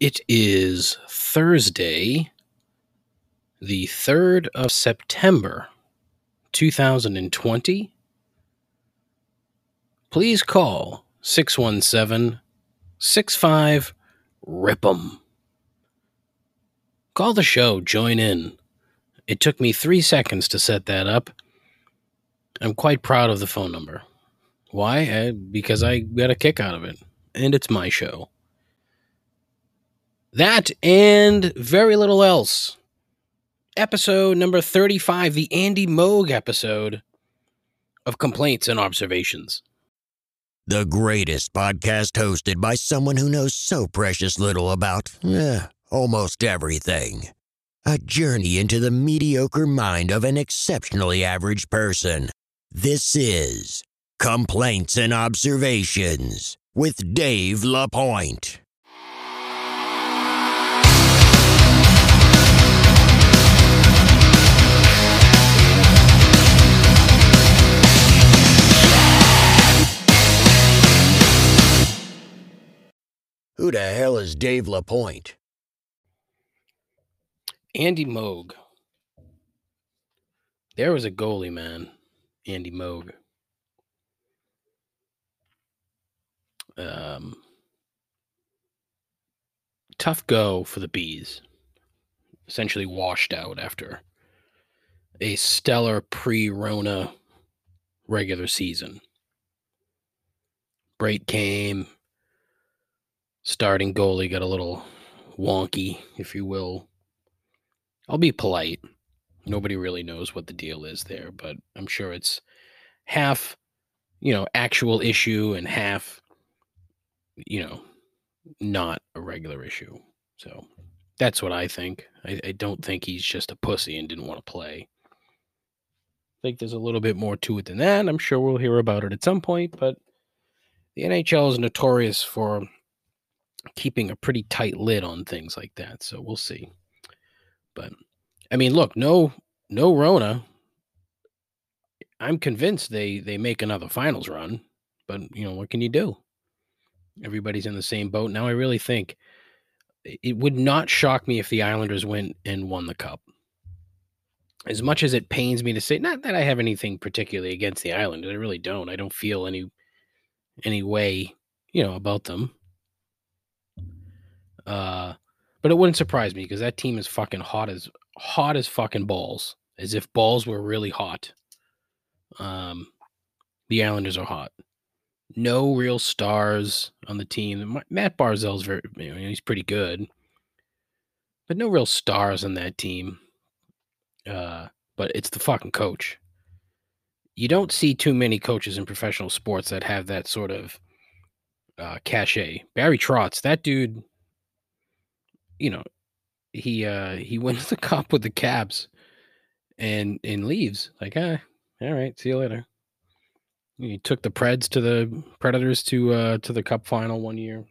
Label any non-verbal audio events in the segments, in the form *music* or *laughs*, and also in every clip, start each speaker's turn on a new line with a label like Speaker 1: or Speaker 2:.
Speaker 1: It is Thursday, the 3rd of September, 2020. Please call 617 65 RIP'em. Call the show, join in. It took me three seconds to set that up. I'm quite proud of the phone number. Why? Uh, because I got a kick out of it, and it's my show. That and very little else. Episode number 35, the Andy Moog episode of Complaints and Observations.
Speaker 2: The greatest podcast hosted by someone who knows so precious little about eh, almost everything. A journey into the mediocre mind of an exceptionally average person. This is Complaints and Observations with Dave LaPointe. Who the hell is Dave LaPointe?
Speaker 1: Andy Moog. There was a goalie, man. Andy Moog. Um, tough go for the B's. Essentially washed out after a stellar pre-Rona regular season. Break came. Starting goalie got a little wonky, if you will. I'll be polite. Nobody really knows what the deal is there, but I'm sure it's half, you know, actual issue and half, you know, not a regular issue. So that's what I think. I, I don't think he's just a pussy and didn't want to play. I think there's a little bit more to it than that. I'm sure we'll hear about it at some point, but the NHL is notorious for keeping a pretty tight lid on things like that. So we'll see. But I mean, look, no no Rona. I'm convinced they they make another finals run, but you know, what can you do? Everybody's in the same boat. Now I really think it would not shock me if the Islanders went and won the cup. As much as it pains me to say, not that I have anything particularly against the Islanders, I really don't. I don't feel any any way, you know, about them. Uh, but it wouldn't surprise me because that team is fucking hot as hot as fucking balls, as if balls were really hot. Um, the Islanders are hot. No real stars on the team. Matt Barzal's very, you know, he's pretty good, but no real stars on that team. Uh, but it's the fucking coach. You don't see too many coaches in professional sports that have that sort of uh, cachet. Barry Trotz, that dude you know, he uh he *laughs* wins the cup with the Caps and and leaves. Like, ah, all right, see you later. He took the Preds to the Predators to uh to the cup final one year.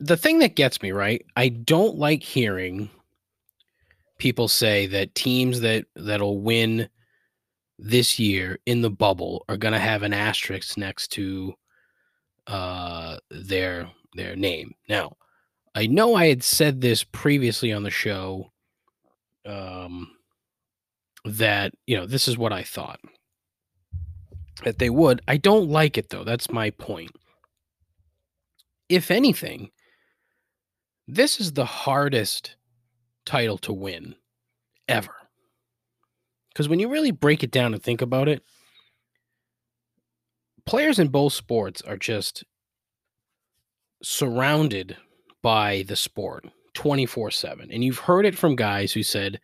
Speaker 1: The thing that gets me, right? I don't like hearing people say that teams that that'll win this year in the bubble are going to have an asterisk next to uh their their name. Now, I know I had said this previously on the show um, that, you know, this is what I thought that they would. I don't like it though. That's my point. If anything, this is the hardest title to win ever. Because when you really break it down and think about it, players in both sports are just surrounded by the sport 24 7. And you've heard it from guys who said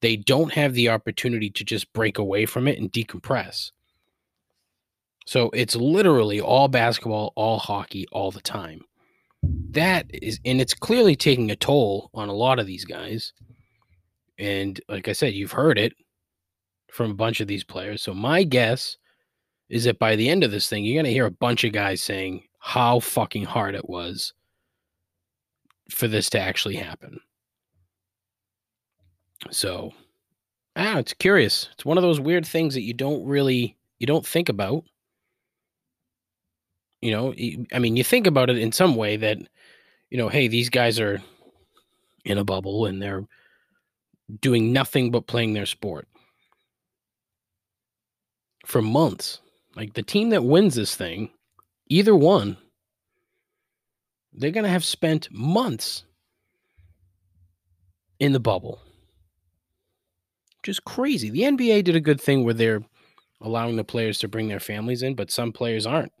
Speaker 1: they don't have the opportunity to just break away from it and decompress. So it's literally all basketball, all hockey, all the time. That is, and it's clearly taking a toll on a lot of these guys. And like I said, you've heard it from a bunch of these players. So my guess is that by the end of this thing, you're going to hear a bunch of guys saying, how fucking hard it was for this to actually happen. So, ah, it's curious. It's one of those weird things that you don't really you don't think about. You know, I mean, you think about it in some way that, you know, hey, these guys are in a bubble and they're doing nothing but playing their sport for months. Like the team that wins this thing, either one, they're going to have spent months in the bubble. Just crazy. The NBA did a good thing where they're allowing the players to bring their families in, but some players aren't.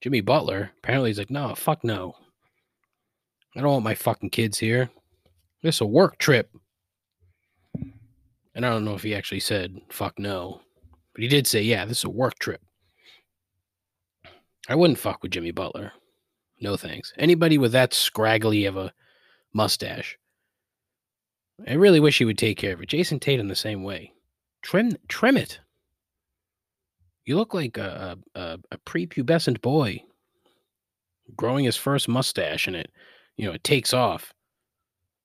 Speaker 1: Jimmy Butler apparently he's like, no, fuck no. I don't want my fucking kids here. This a work trip. And I don't know if he actually said fuck no, but he did say, yeah, this is a work trip. I wouldn't fuck with Jimmy Butler. No thanks. Anybody with that scraggly of a mustache. I really wish he would take care of it. Jayson Tatum the same way. Trim trim it. You look like a, a, a prepubescent boy growing his first mustache and it, you know, it takes off.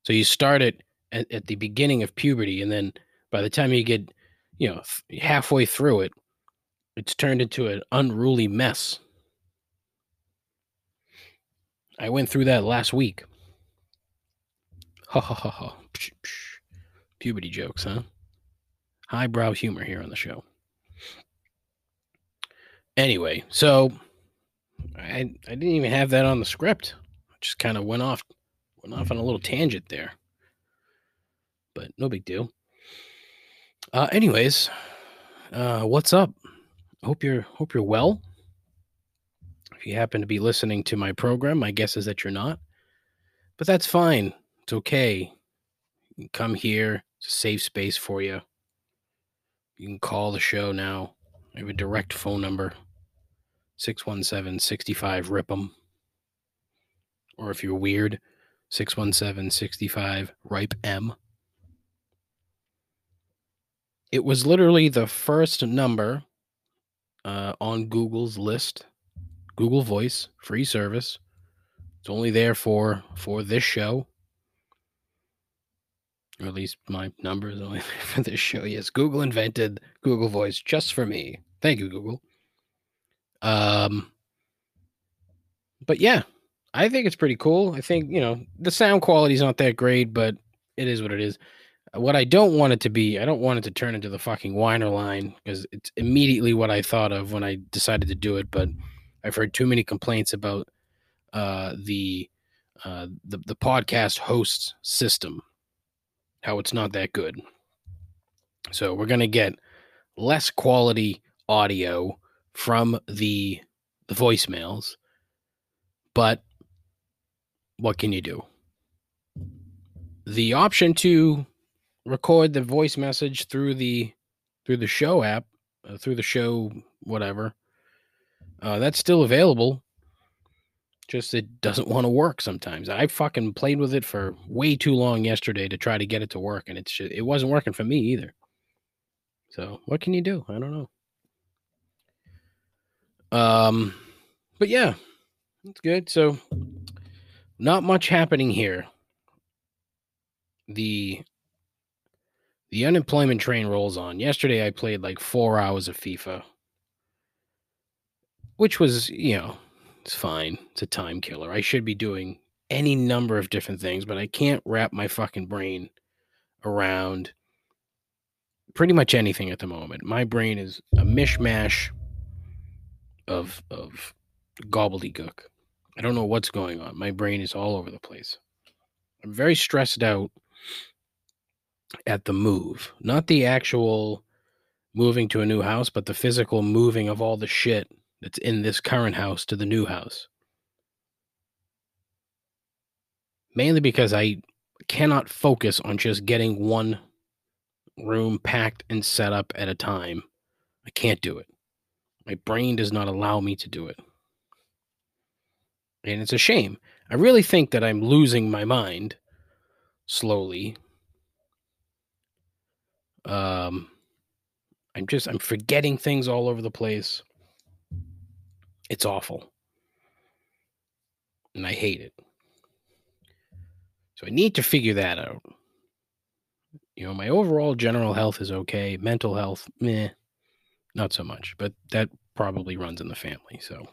Speaker 1: So you start it at, at the beginning of puberty and then by the time you get, you know, halfway through it, it's turned into an unruly mess. I went through that last week. Ha ha ha ha. Psh, psh. Puberty jokes, huh? Highbrow humor here on the show. Anyway, so I I didn't even have that on the script. I just kind of went off went off on a little tangent there. But no big deal. Uh anyways, uh what's up? Hope you're hope you're well. If you happen to be listening to my program, my guess is that you're not. But that's fine. It's okay. You can come here. It's a safe space for you. You can call the show now. I have a direct phone number 617 65 RIP'em. Or if you're weird, 617 65 RIPE M. It was literally the first number uh, on Google's list. Google Voice, free service. It's only there for for this show. Or at least my number is only *laughs* for this show. Yes, Google invented Google Voice just for me. Thank you, Google. Um, but yeah, I think it's pretty cool. I think you know the sound quality is not that great, but it is what it is. What I don't want it to be, I don't want it to turn into the fucking whiner line because it's immediately what I thought of when I decided to do it. But I've heard too many complaints about uh, the, uh, the the podcast host system, how it's not that good. So we're gonna get less quality audio from the the voicemails, but what can you do? The option to record the voice message through the through the show app, uh, through the show whatever, uh, that's still available. Just it doesn't want to work sometimes. I fucking played with it for way too long yesterday to try to get it to work, and it's it wasn't working for me either. So what can you do? I don't know. Um, but yeah, it's good. So not much happening here. The the unemployment train rolls on. Yesterday I played like four hours of FIFA, which was, you know, it's fine. It's a time killer. I should be doing any number of different things, but I can't wrap my fucking brain around pretty much anything at the moment. My brain is a mishmash of of gobbledygook. I don't know what's going on. My brain is all over the place. I'm very stressed out at the move, not the actual moving to a new house, but the physical moving of all the shit that's in this current house to the new house. Mainly because I cannot focus on just getting one room packed and set up at a time. I can't do it. My brain does not allow me to do it. And it's a shame. I really think that I'm losing my mind slowly. Um I'm just I'm forgetting things all over the place. It's awful. And I hate it. So I need to figure that out. You know, my overall general health is okay. Mental health, meh, not so much. But that probably runs in the family. So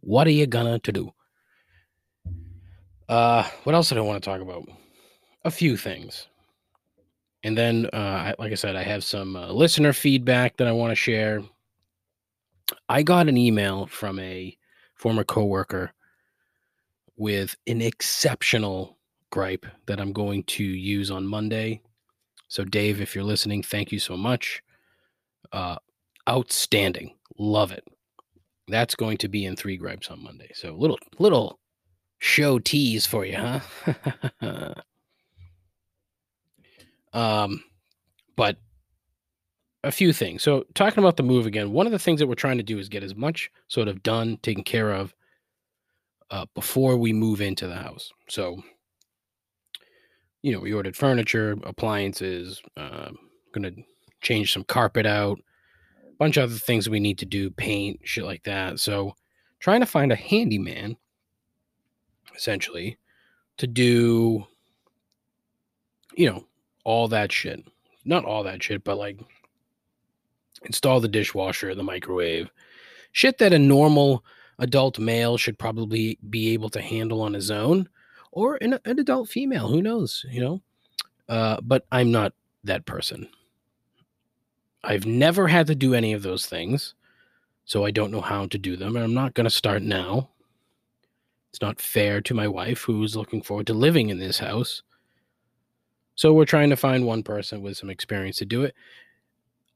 Speaker 1: What are you gonna to do? Uh, what else did I want to talk about? A few things. And then, uh, like I said, I have some uh, listener feedback that I want to share. I got an email from a former coworker with an exceptional gripe that I'm going to use on Monday. So, Dave, if you're listening, thank you so much. Uh, outstanding, love it. That's going to be in three gripes on Monday. So, little little show tease for you, huh? *laughs* um, but a few things. So, talking about the move again, one of the things that we're trying to do is get as much sort of done, taken care of uh, before we move into the house. So, you know, we ordered furniture, appliances, uh, gonna change some carpet out, a bunch of other things we need to do, paint, shit like that. So, trying to find a handyman, essentially, to do, you know, all that shit. Not all that shit, but like install the dishwasher, the microwave, shit that a normal adult male should probably be able to handle on his own, or an, an adult female. Who knows? You know, uh, but I'm not that person. I've never had to do any of those things, so I don't know how to do them, and I'm not going to start now. It's not fair to my wife, who's looking forward to living in this house. So we're trying to find one person with some experience to do it.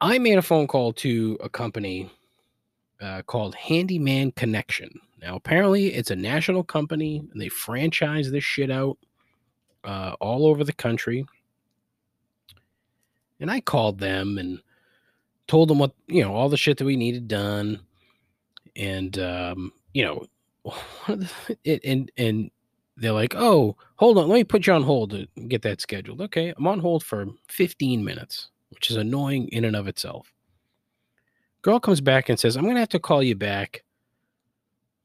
Speaker 1: I made a phone call to a company uh, called Handyman Connection. Now, apparently, it's a national company and they franchise this shit out uh, all over the country. And I called them and told them what, you know, all the shit that we needed done. And, um, you know, *laughs* it, and, and they're like, oh, hold on, let me put you on hold to get that scheduled. Okay, I'm on hold for 15 minutes, which is annoying in and of itself. Girl comes back and says, I'm going to have to call you back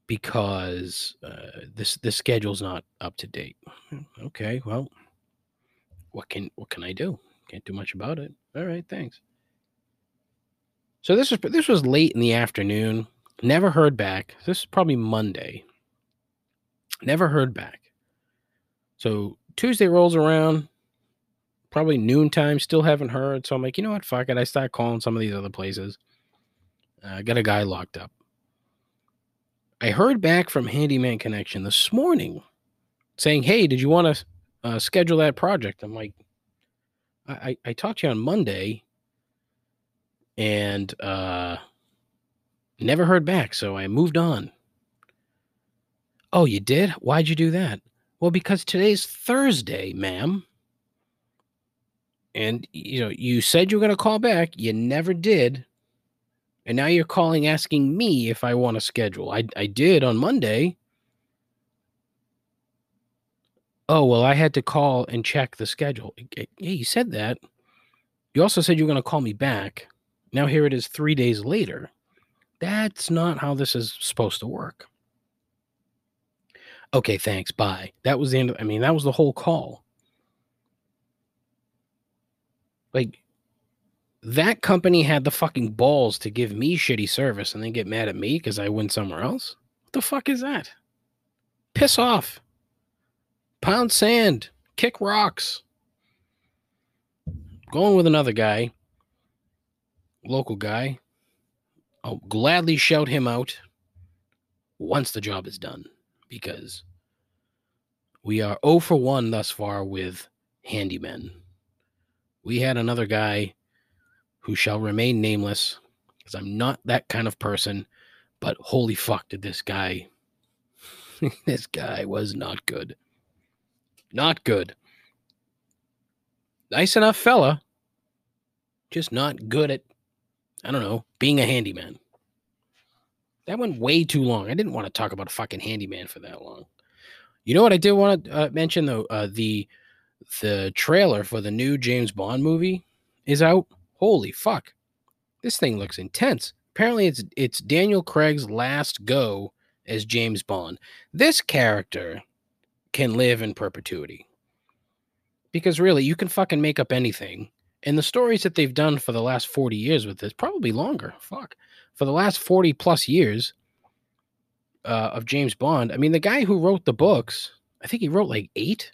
Speaker 1: because uh, this the schedule's not up to date. Okay, well, what can what can I do? Can't do much about it. All right, thanks. So this was this was late in the afternoon. Never heard back. This is probably Monday. Never heard back. So Tuesday rolls around, probably noontime. Still haven't heard. So I'm like, you know what? Fuck it. I start calling some of these other places. I uh, got a guy locked up. I heard back from Handyman Connection this morning saying, Hey, did you want to uh, schedule that project? I'm like, I, I, I talked to you on Monday and uh, never heard back. So I moved on. Oh, you did? Why'd you do that? Well, because today's Thursday, ma'am. And you know, you said you were going to call back, you never did. And now you're calling asking me if I want to schedule. I, I did on Monday. Oh, well, I had to call and check the schedule. Yeah, you said that. You also said you were going to call me back. Now here it is 3 days later. That's not how this is supposed to work. Okay, thanks. Bye. That was the end of, I mean, that was the whole call. Like that company had the fucking balls to give me shitty service and then get mad at me because I went somewhere else. What the fuck is that? Piss off. Pound sand. Kick rocks. Going with another guy, local guy. I'll gladly shout him out once the job is done because we are 0 for 1 thus far with handymen. We had another guy who shall remain nameless because I'm not that kind of person. But holy fuck, did this guy, *laughs* this guy was not good. Not good. Nice enough fella, just not good at, I don't know, being a handyman. That went way too long. I didn't want to talk about a fucking handyman for that long. You know what I did want to uh, mention though? Uh, the the trailer for the new James Bond movie is out holy fuck, this thing looks intense. Apparently, it's it's Daniel Craig's last go as James Bond. This character can live in perpetuity. Because really, you can fucking make up anything. And the stories that they've done for the last 40 years with this, probably longer, fuck, for the last 40 plus years, uh, of James Bond. I mean, the guy who wrote the books, I think he wrote like eight,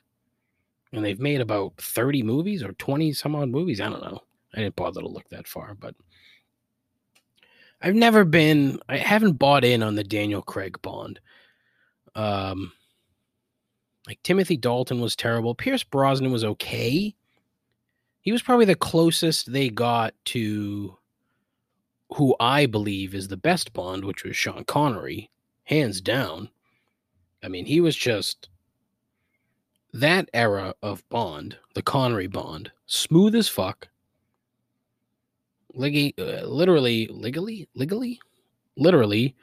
Speaker 1: and they've made about 30 movies or 20 some odd movies. I don't know. I didn't bother to look that far, but I've never been, I haven't bought in on the Daniel Craig Bond. Um, like Timothy Dalton was terrible. Pierce Brosnan was okay. He was probably the closest they got to who I believe is the best Bond, which was Sean Connery, hands down. I mean, he was just that era of Bond, the Connery Bond, smooth as fuck. Liggy, uh, literally, legally, legally, literally,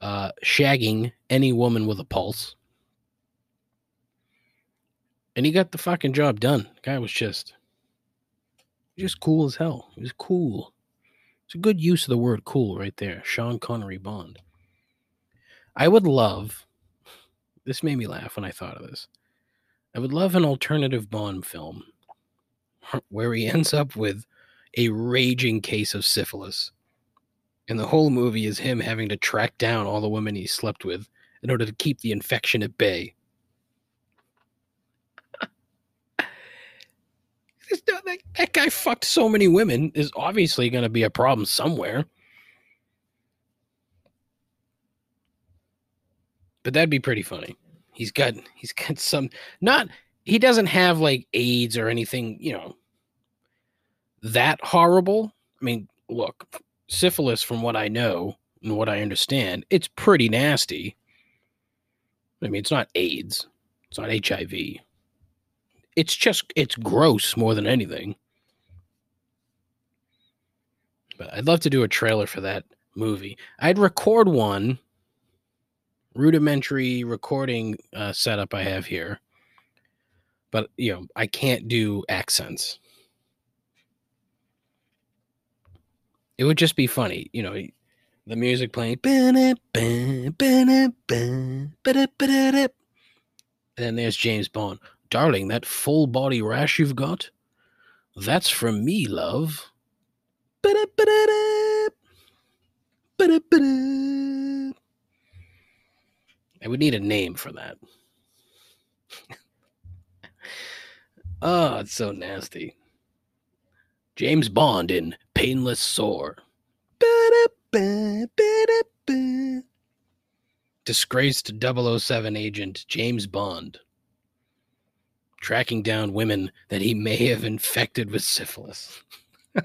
Speaker 1: uh, shagging any woman with a pulse. And he got the fucking job done. The guy was just, just cool as hell. He was cool. It's a good use of the word cool right there. Sean Connery Bond. I would love, this made me laugh when I thought of this. I would love an alternative Bond film *laughs* where he ends up with a raging case of syphilis. And the whole movie is him having to track down all the women he slept with in order to keep the infection at bay. that, guy fucked so many women is obviously going to be a problem somewhere. But that'd be pretty funny. He's got *laughs* he's got some not he doesn't have like AIDS or anything, you know, that horrible. I mean, look, syphilis from what I know and what I understand, it's pretty nasty. I mean, it's not AIDS. It's not HIV it's just it's gross more than anything. But I'd love to do a trailer for that movie. I'd record one rudimentary recording uh, setup I have here, but you know I can't do accents. It would just be funny, you know, the music playing. And then there's James Bond. Darling, that full body rash you've got, that's from me, love. I would need a name for that. oh, *laughs* it's so nasty. James Bond in Painless Sore. Disgraced 007 agent James Bond tracking down women that he may have infected with syphilis. *laughs*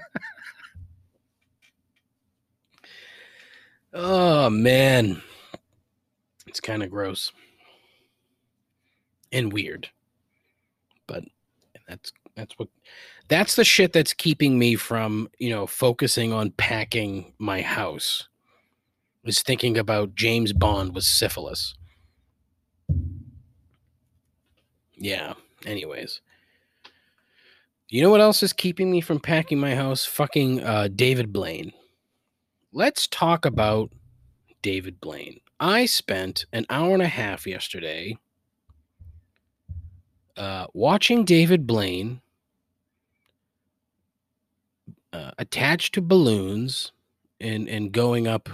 Speaker 1: oh man. It's kind of gross and weird. But that's that's what that's the shit that's keeping me from, you know, focusing on packing my house. Is thinking about James Bond with syphilis. Yeah. Anyways. You know what else is keeping me from packing my house? Fucking uh, David Blaine. Let's talk about David Blaine. I spent an hour and a half yesterday uh, watching David Blaine uh, attached to balloons and, and going up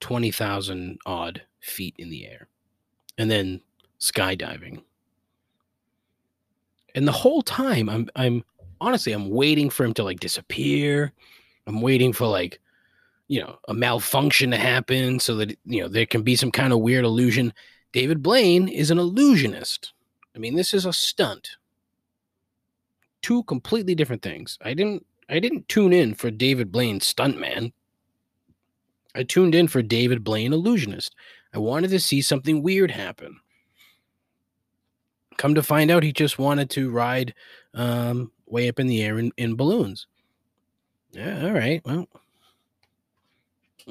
Speaker 1: 20,000 odd feet in the air and then skydiving and the whole time I'm I'm honestly I'm waiting for him to like disappear. I'm waiting for like you know a malfunction to happen so that you know there can be some kind of weird illusion. David Blaine is an illusionist. I mean, this is a stunt. Two completely different things. I didn't I didn't tune in for David Blaine stuntman. I tuned in for David Blaine illusionist. I wanted to see something weird happen. Come to find out, he just wanted to ride um, way up in the air in, in balloons. Yeah, all right. Well,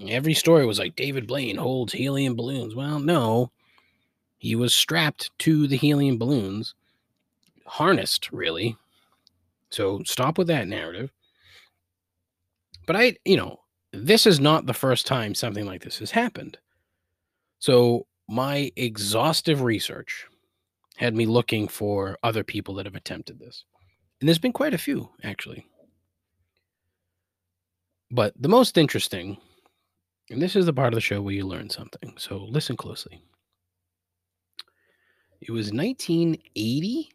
Speaker 1: every story was like David Blaine holds helium balloons. Well, no, he was strapped to the helium balloons, harnessed, really. So stop with that narrative. But I, you know, this is not the first time something like this has happened. So my exhaustive research had me looking for other people that have attempted this. And there's been quite a few, actually. But the most interesting, and this is the part of the show where you learn something, so listen closely. It was 1980.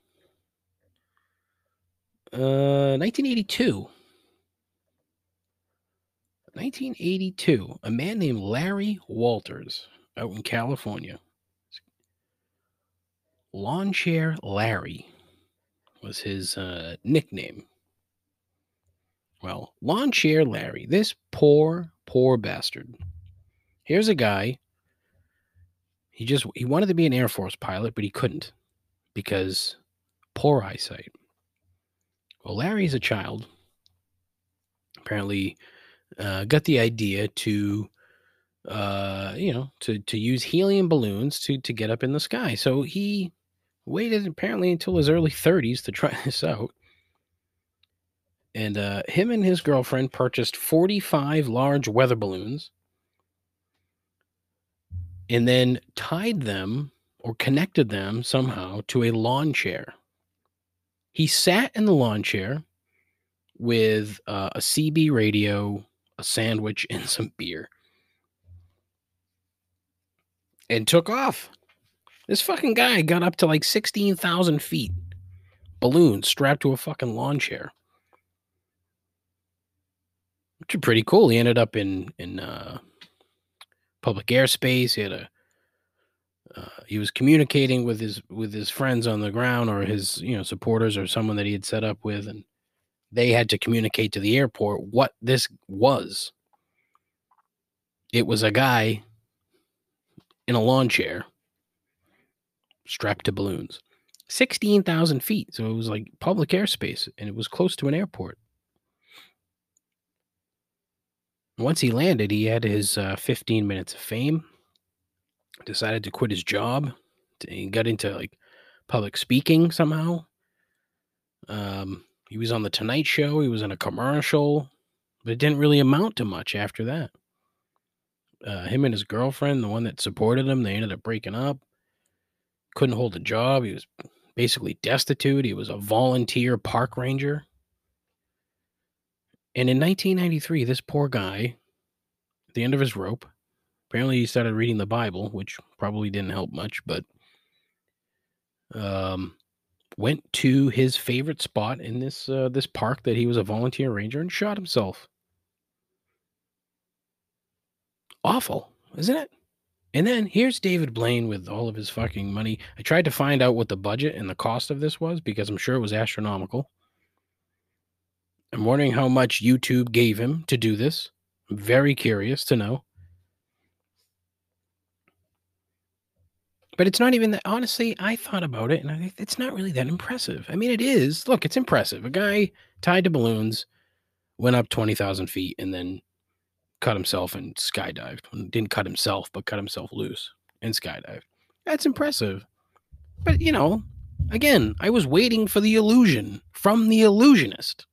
Speaker 1: Uh, 1982. 1982. A man named Larry Walters out in California. Lawn Chair Larry was his uh, nickname. Well, Lawn Chair Larry, this poor, poor bastard. Here's a guy. He just he wanted to be an Air Force pilot, but he couldn't because poor eyesight. Well, Larry's a child. Apparently, uh, got the idea to, uh, you know, to to use helium balloons to to get up in the sky. So he waited apparently until his early 30s to try *laughs* this out. And uh, him and his girlfriend purchased 45 large weather balloons and then tied them or connected them somehow to a lawn chair. He sat in the lawn chair with uh, a CB radio, a sandwich, *laughs* and some beer and took off. This fucking guy got up to like 16,000 feet, balloon strapped to a fucking lawn chair. Which is pretty cool. He ended up in in uh, public airspace. He had a uh, he was communicating with his with his friends on the ground or his you know supporters or someone that he had set up with, and they had to communicate to the airport what this was. It was a guy in a lawn chair strapped to balloons. 16,000 feet. So it was like public airspace and it was close to an airport. Once he landed, he had his uh, 15 minutes of fame, decided to quit his job, he got into like public speaking somehow. Um, he was on the Tonight Show, he was in a commercial, but it didn't really amount to much after that. Uh, him and his girlfriend, the one that supported him, they ended up breaking up couldn't hold a job. He was basically destitute. He was a volunteer park ranger. And in 1993, this poor guy, at the end of his rope, apparently he started reading the Bible, which probably didn't help much, but um, went to his favorite spot in this uh, this park that he was a volunteer ranger and shot himself. Awful, isn't it? And then here's David Blaine with all of his fucking money. I tried to find out what the budget and the cost of this was because I'm sure it was astronomical. I'm wondering how much YouTube gave him to do this. I'm very curious to know. But it's not even that. Honestly, I thought about it and I, it's not really that impressive. I mean, it is. Look, it's impressive. A guy tied to balloons went up 20,000 feet and then cut himself and skydived. Didn't cut himself, but cut himself loose and skydived. That's impressive. But you know, again, I was waiting for the illusion from the illusionist.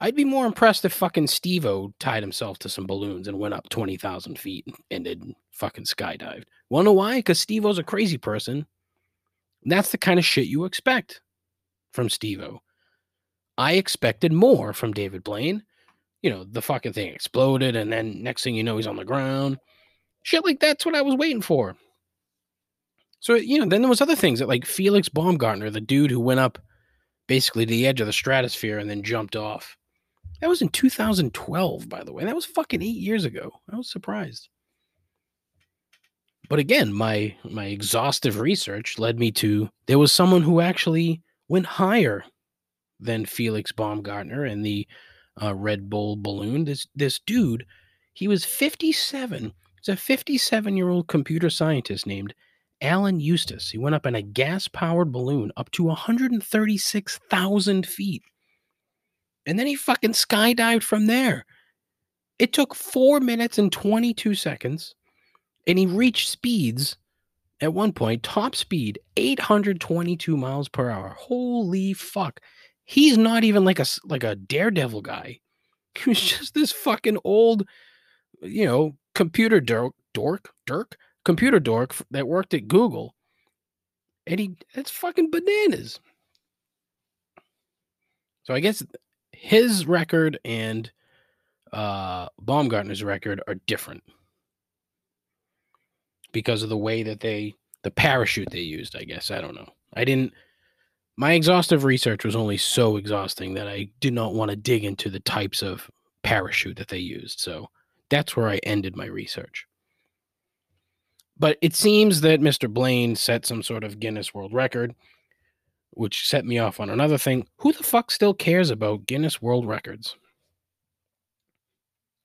Speaker 1: I'd be more impressed if fucking Steve-O tied himself to some balloons and went up 20,000 feet and then fucking skydived. Wanna know why? Because Steve-O's a crazy person. That's the kind of shit you expect from Steve-O. I expected more from David Blaine you know, the fucking thing exploded, and then next thing you know, he's on the ground. Shit like that's what I was waiting for. So, you know, then there was other things that like Felix Baumgartner, the dude who went up basically to the edge of the stratosphere and then jumped off. That was in 2012, by the way. That was fucking eight years ago. I was surprised. But again, my my exhaustive research led me to there was someone who actually went higher than Felix Baumgartner and the uh, Red Bull balloon. This this dude, he was 57. He's a 57 year old computer scientist named Alan Eustace. He went up in a gas powered balloon up to 136,000 feet. And then he fucking skydived from there. It took four minutes and 22 seconds, and he reached speeds at one point, top speed, 822 miles per hour. Holy fuck. He's not even like a like a daredevil guy. He was just this fucking old, you know, computer dork, dork, dork, computer dork that worked at Google. And he that's fucking bananas. So I guess his record and uh Baumgartner's record are different because of the way that they the parachute they used, I guess. I don't know. I didn't my exhaustive research was only so exhausting that I did not want to dig into the types of parachute that they used. So that's where I ended my research. But it seems that Mr. Blaine set some sort of Guinness World Record, which set me off on another thing. Who the fuck still cares about Guinness World Records?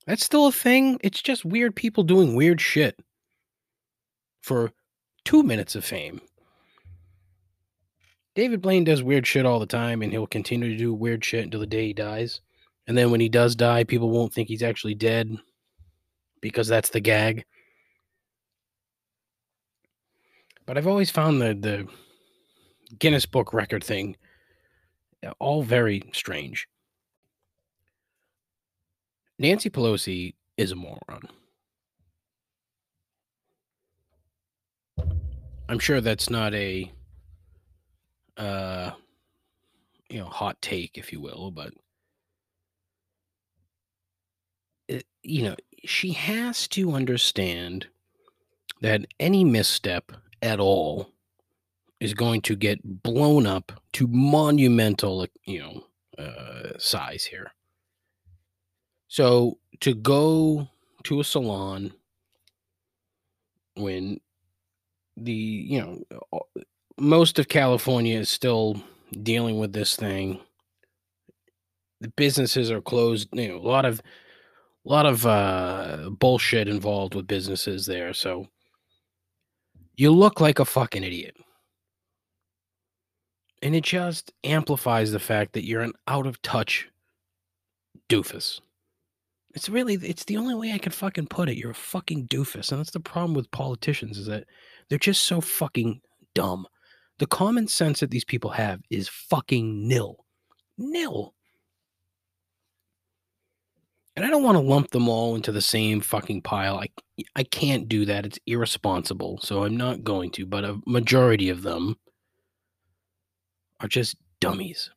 Speaker 1: That's still a thing. It's just weird people doing weird shit for two minutes of fame. David Blaine does weird shit all the time, and he'll continue to do weird shit until the day he dies. And then when he does die, people won't think he's actually dead because that's the gag. But I've always found the the Guinness Book record thing uh, all very strange. Nancy Pelosi is a moron. I'm sure that's not a uh you know hot take if you will but it, you know she has to understand that any misstep at all is going to get blown up to monumental you know uh, size here so to go to a salon when the you know most of California is still dealing with this thing. The businesses are closed. You know, a lot of a lot of uh, bullshit involved with businesses there. So you look like a fucking idiot. And it just amplifies the fact that you're an out of touch doofus. It's really it's the only way I can fucking put it. You're a fucking doofus. And that's the problem with politicians is that they're just so fucking dumb. The common sense that these people have is fucking nil. Nil. And I don't want to lump them all into the same fucking pile. I I can't do that. It's irresponsible. So I'm not going to, but a majority of them are just dummies.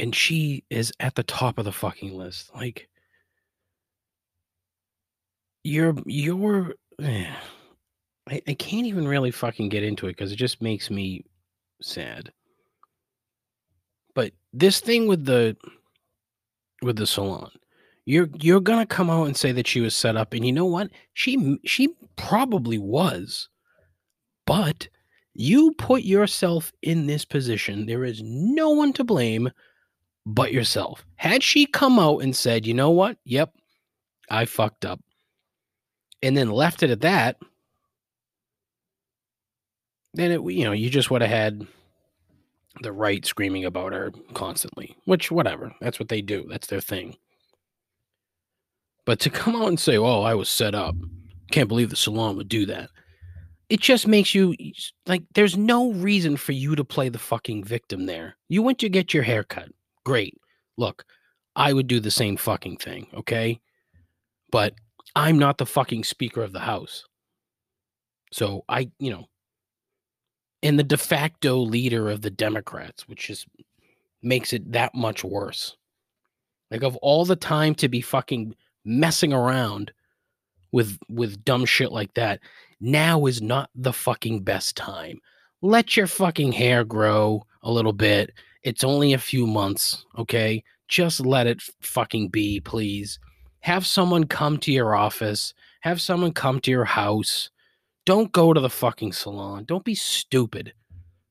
Speaker 1: And she is at the top of the fucking list. Like you're you're eh, I, I can't even really fucking get into it because it just makes me sad. But this thing with the with the salon, you're you're gonna come out and say that she was set up, and you know what? She she probably was, but you put yourself in this position. There is no one to blame but yourself. Had she come out and said, you know what? Yep, I fucked up, and then left it at that, then it you know you just would have had the right screaming about her constantly which whatever that's what they do that's their thing but to come out and say oh i was set up can't believe the salon would do that it just makes you like there's no reason for you to play the fucking victim there. You went to get your hair cut. Great. Look i would do the same fucking thing okay? But i'm not the fucking speaker of the house. So i you know and the de facto leader of the Democrats, which just makes it that much worse. Like of all the time to be fucking messing around with with dumb shit like that, now is not the fucking best time. Let your fucking hair grow a little bit. It's only a few months, okay? Just let it fucking be, please. Have someone come to your office, have someone come to your house don't go to the fucking salon. Don't be stupid.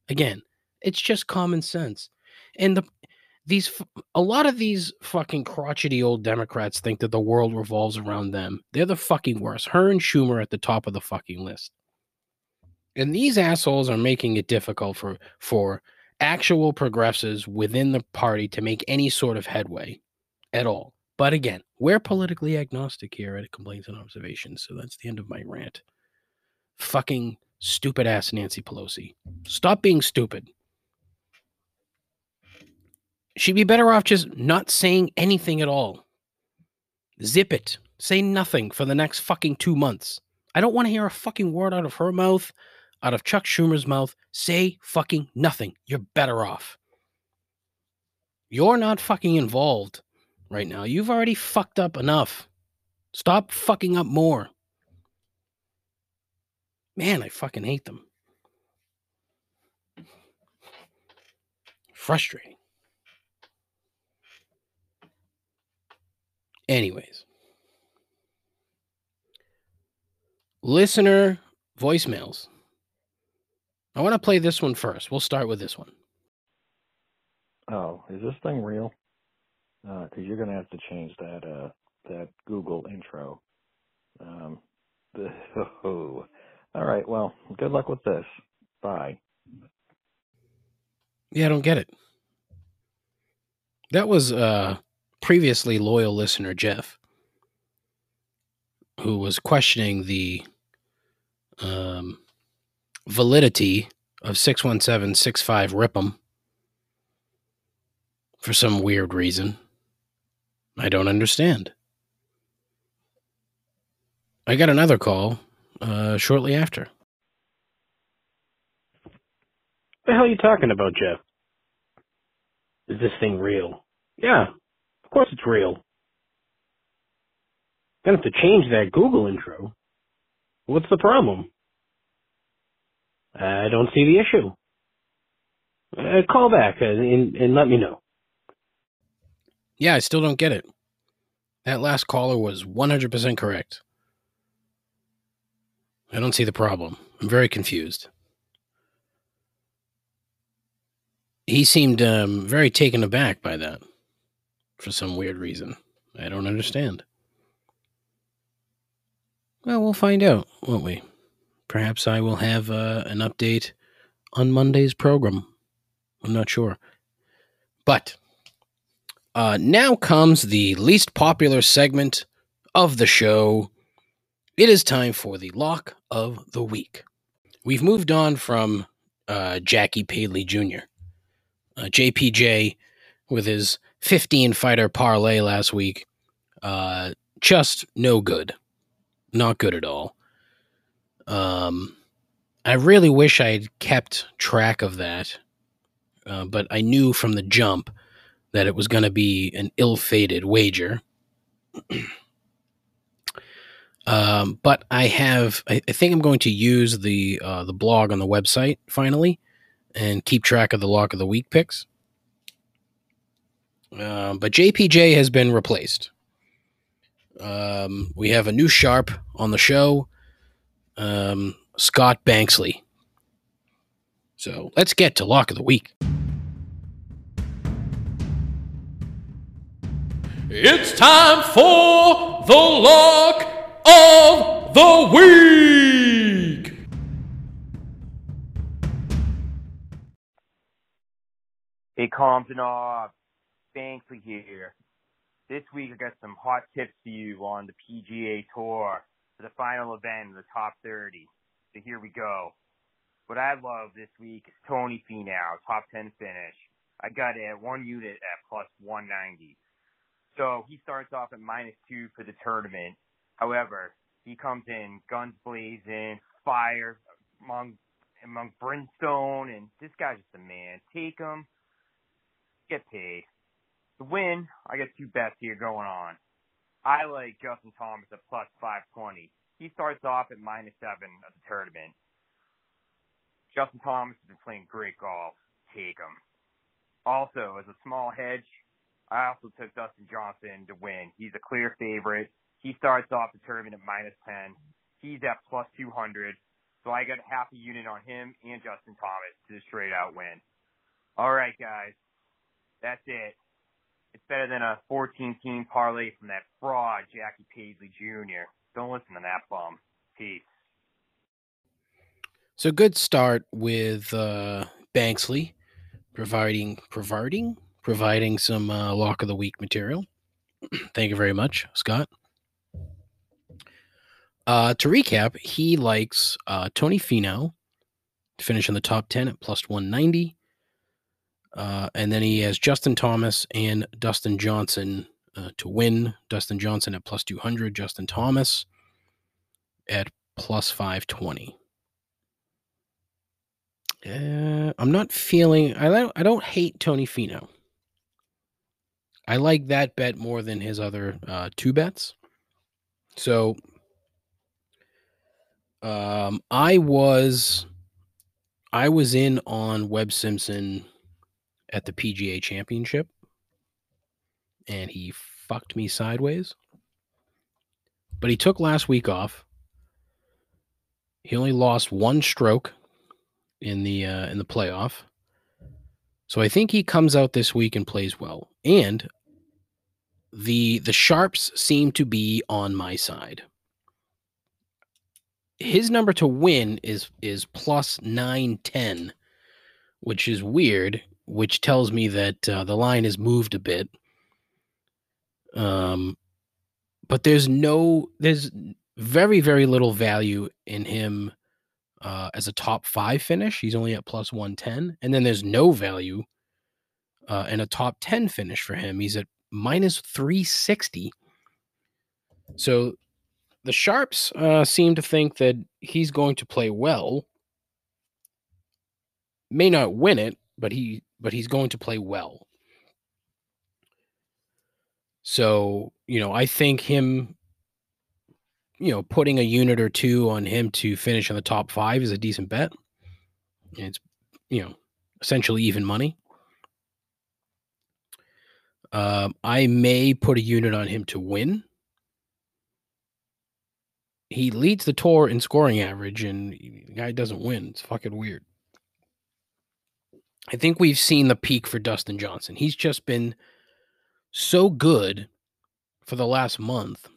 Speaker 1: Again, it's just common sense. And the these a lot of these fucking crotchety old Democrats think that the world revolves around them. They're the fucking worst. Her and Schumer at the top of the fucking list. And these assholes are making it difficult for for actual progressives within the party to make any sort of headway at all. But again, we're politically agnostic here at Complaints and Observations. So that's the end of my rant fucking stupid ass Nancy Pelosi. Stop being stupid she'd be better off just not saying anything at all. Zip it. Say nothing for the next fucking two months. I don't want to hear a fucking word out of her mouth, out of Chuck Schumer's mouth. Say fucking nothing. You're better off. You're not fucking involved right now. You've already fucked up enough. Stop fucking up more. Man, I fucking hate them. Frustrating. Anyways, listener voicemails. I want to play this one first. We'll start with this one.
Speaker 3: Oh, is this thing real? Because uh, you're gonna have to change that uh, that Google intro. Um, the, *laughs* oh. All right. Well, good luck with this. Bye.
Speaker 1: Yeah, I don't get it. That was uh previously loyal listener Jeff who was questioning the um, validity of 61765 Rip'em for some weird reason. I don't understand. I got another call uh, shortly after. What the hell are you talking about, Jeff? Is this thing real? Yeah, of course it's real. Gonna have to change that Google intro. What's the problem? I don't see the issue. Uh, call back and, and let me know. Yeah, I still don't get it. That last caller was 100% correct. I don't see the problem. I'm very confused. He seemed um, very taken aback by that for some weird reason. I don't understand. Well, we'll find out, won't we? Perhaps I will have uh, an update on Monday's program. I'm not sure. But uh, now comes the least popular segment of the show. It is time for the lock of the week. We've moved on from uh, Jackie Paley Jr. Uh, JPJ with his 15 fighter parlay last week. Uh, just no good not good at all. Um, I really wish I had kept track of that, uh, but I knew from the jump that it was going to be an ill-fated wager. *clears throat* um, but I have, I, I, think I'm going to use the uh, the blog on the website finally, and keep track of the lock of the week picks. Uh, but JPJ has been replaced. Um, we have a new sharp on the show, um, Scott Banksley. So let's get to lock of the week.
Speaker 4: It's time for the lock of the week.
Speaker 5: Hey, Compton, uh, Banksley here. This week I got some hot tips for you on the PGA Tour for the final event of the top 30. So here we go. What I love this week is Tony Finau, top 10 finish. I got it at one unit at plus 190. So he starts off at minus two for the tournament. However, he comes in guns blazing, fire among among brimstone, and this guy's just a man. Take him, get paid. To win, I got two bets here going on. I like Justin Thomas at plus 520. He starts off at minus seven at the tournament. Justin Thomas has been playing great golf. Take him. Also, as a small hedge, I also took Dustin Johnson to win. He's a clear favorite. He starts off the tournament at minus 10. He's at plus 200. So I got half a unit on him and Justin Thomas to the straight out win. All right, guys. That's it. It's better than a 14 team parlay from that fraud, Jackie Paisley Jr. Don't listen to that bum. Peace.
Speaker 1: So good start with uh, Banksley providing providing providing some uh, lock of the week material. *clears throat* Thank you very much, Scott. Uh, to recap, he likes uh, Tony Finau to finish in the top 10 at plus 190. Uh, and then he has Justin Thomas and Dustin Johnson uh, to win. Dustin Johnson at plus 200, Justin Thomas at plus 520. Uh, I'm not feeling. I don't. I don't hate Tony Finau. I like that bet more than his other uh, two bets. So, um, I was, I was in on Webb Simpson at the PGA Championship, and he fucked me sideways. But he took last week off. He only lost one stroke in the uh, in the playoff. So I think he comes out this week and plays well. And the the sharps seem to be on my side. His number to win is is plus 910, which is weird, which tells me that uh, the line has moved a bit. Um but there's no there's very very little value in him uh, as a top five finish. He's only at plus 110. And then there's no value uh, in a top 10 finish for him. He's at minus 360. So the Sharps uh, seem to think that he's going to play well. May not win it, but he but he's going to play well. So, you know, I think him you know, putting a unit or two on him to finish in the top five is a decent bet. It's, you know, essentially even money. Um, I may put a unit on him to win. He leads the tour in scoring average, and the guy doesn't win. It's fucking weird. I think we've seen the peak for Dustin Johnson. He's just been so good for the last month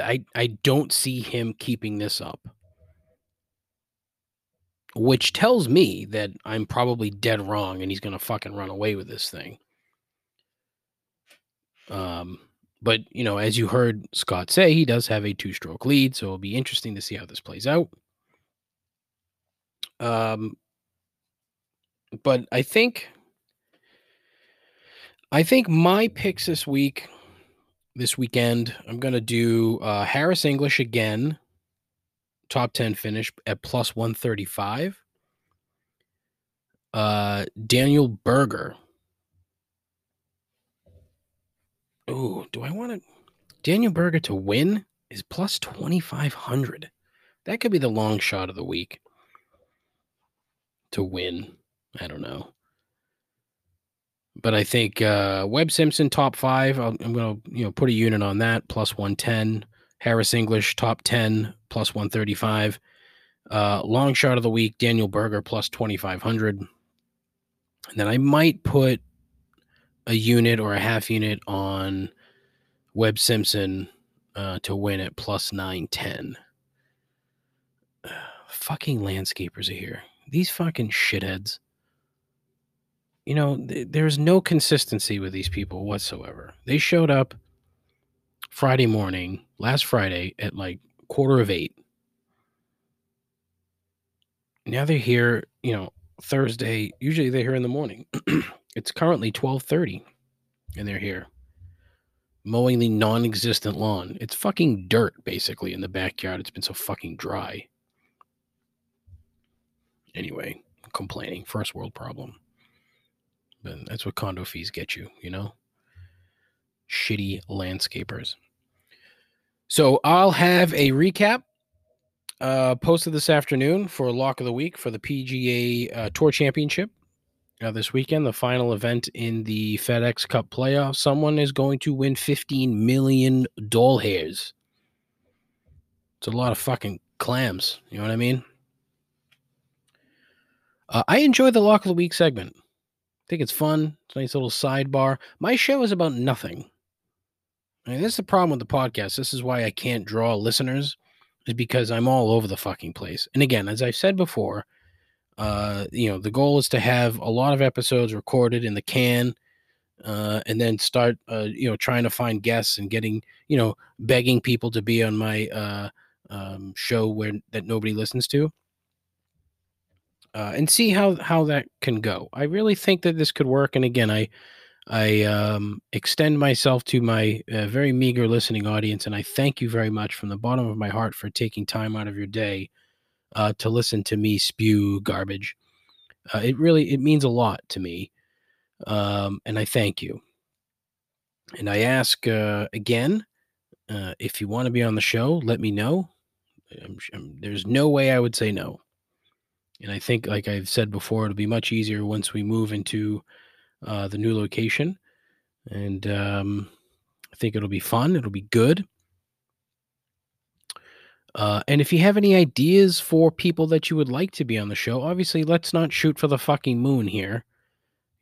Speaker 1: I I don't see him keeping this up. Which tells me that I'm probably dead wrong and he's going to fucking run away with this thing. Um but, you know, as you heard Scott say, he does have a two-stroke lead, so it'll be interesting to see how this plays out. Um but I think I think my picks this week this weekend. I'm to do uh, Harris English again, top 10 finish at plus 135. Uh, Daniel Berger. Ooh, do I want to? Daniel Berger to win is plus 2,500. That could be the long shot of the week to win. I don't know but I think uh, Webb Simpson top five. i am going to you know put a unit on that plus one ten. Harris English top ten plus one thirty five. Uh, long shot of the week Daniel Berger plus twenty five hundred. And then I might put a unit or a half unit on Webb Simpson uh, to win at plus nine ten. *sighs* fucking landscapers are here. These fucking shitheads you know, th- there's no consistency with these people whatsoever. They showed up Friday morning, last Friday at like quarter of eight. Now they're here, you know, Thursday. Usually they're here in the morning. *clears throat* it's currently 12:30 and they're here mowing the non-existent lawn. It's fucking dirt basically in the backyard. It's been so fucking dry. Anyway, complaining, first world problem. And that's what condo fees get you, you know? Shitty landscapers. So I'll have a recap uh, posted this afternoon for lock of the week for the PGA uh, Tour Championship uh, this weekend, the final event in the FedEx Cup playoff. Someone is going to win 15 million doll hairs. It's a lot of fucking clams. You know what I mean? Uh, I enjoy the lock of the week segment think it's fun. It's a nice little sidebar. My show is about nothing. I mean, this is the problem with the podcast. This is why I can't draw listeners, is because I'm all over the fucking place. And again, as I've said before, uh, you know, the goal is to have a lot of episodes recorded in the can, uh, and then start, uh, you know, trying to find guests and getting, you know, begging people to be on my uh, um, show where that nobody listens to uh, and see how how that can go. I really think that this could work. And again, I I um, extend myself to my uh, very meager listening audience, and I thank you very much from the bottom of my heart for taking time out of your day uh, to listen to me spew garbage. Uh, it really it means a lot to me, um, and I thank you. And I ask uh, again, uh, if you want to be on the show, let me know. I'm, I'm, there's no way I would say no. And I think, like I've said before, it'll be much easier once we move into uh, the new location. And um, I think it'll be fun. It'll be good. Uh, and if you have any ideas for people that you would like to be on the show, obviously, let's not shoot for the fucking moon here.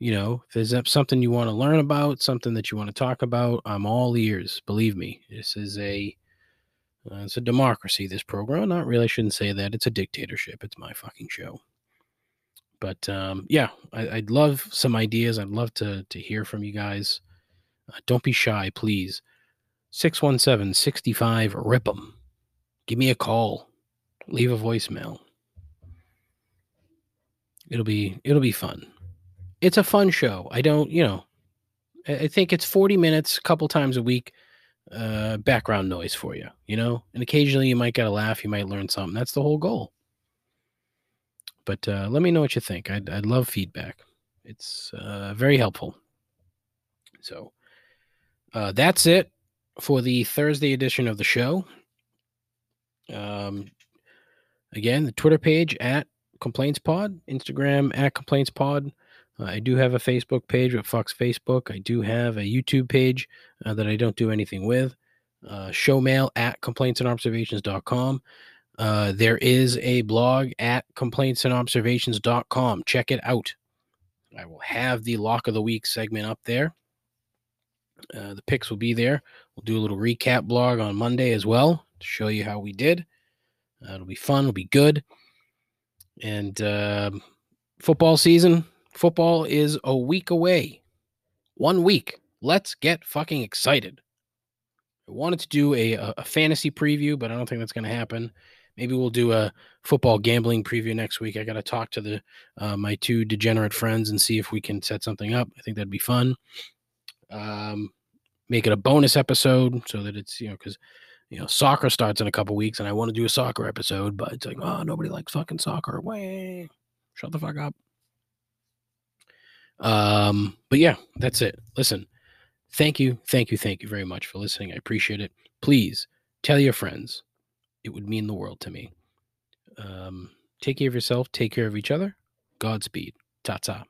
Speaker 1: You know, if there's something you want to learn about, something that you want to talk about, I'm all ears. Believe me, this is a uh, it's a democracy. This program, not really. I shouldn't say that. It's a dictatorship. It's my fucking show. But um, yeah, I, would love some ideas. I'd love to to hear from you guys. Uh, don't be shy, please. 617 65 rip 'em. Give me a call. Leave a voicemail. It'll be it'll be fun. It's a fun show. I don't, you know, I think it's 40 minutes a couple times a week uh background noise for you, you know? And occasionally you might get a laugh, you might learn something. That's the whole goal. But uh let me know what you think. I'd I'd love feedback. It's uh very helpful. So uh that's it for the Thursday edition of the show. Um, again, the Twitter page at Complaints Pod, Instagram at Complaints Pod. I do have a Facebook page with Fox Facebook. I do have a YouTube page uh, that I don't do anything with. Uh, showmail at complaintsandobservations.com. Uh, there is a blog at complaintsandobservations.com. Check it out. I will have the lock of the week segment up there. Uh, the picks will be there. We'll do a little recap blog on Monday as well to show you how we did. Uh, it'll be fun. It'll be good. And uh, football season, football is a week away. One week. Let's get fucking excited. I wanted to do a, a fantasy preview, but I don't think that's going to happen. Maybe we'll do a football gambling preview next week. I got to talk to the uh, my two degenerate friends and see if we can set something up. I think that'd be fun. Um, make it a bonus episode so that it's you know because you know, soccer starts in a couple weeks and I want to do a soccer episode, but it's like, oh, nobody likes fucking soccer. Way, shut the fuck up. Um, but yeah, that's it. Listen, thank you, thank you, thank you very much for listening. I appreciate it. Please tell your friends. It would mean the world to me. Um, take care of yourself, take care of each other. Godspeed. Ta ta.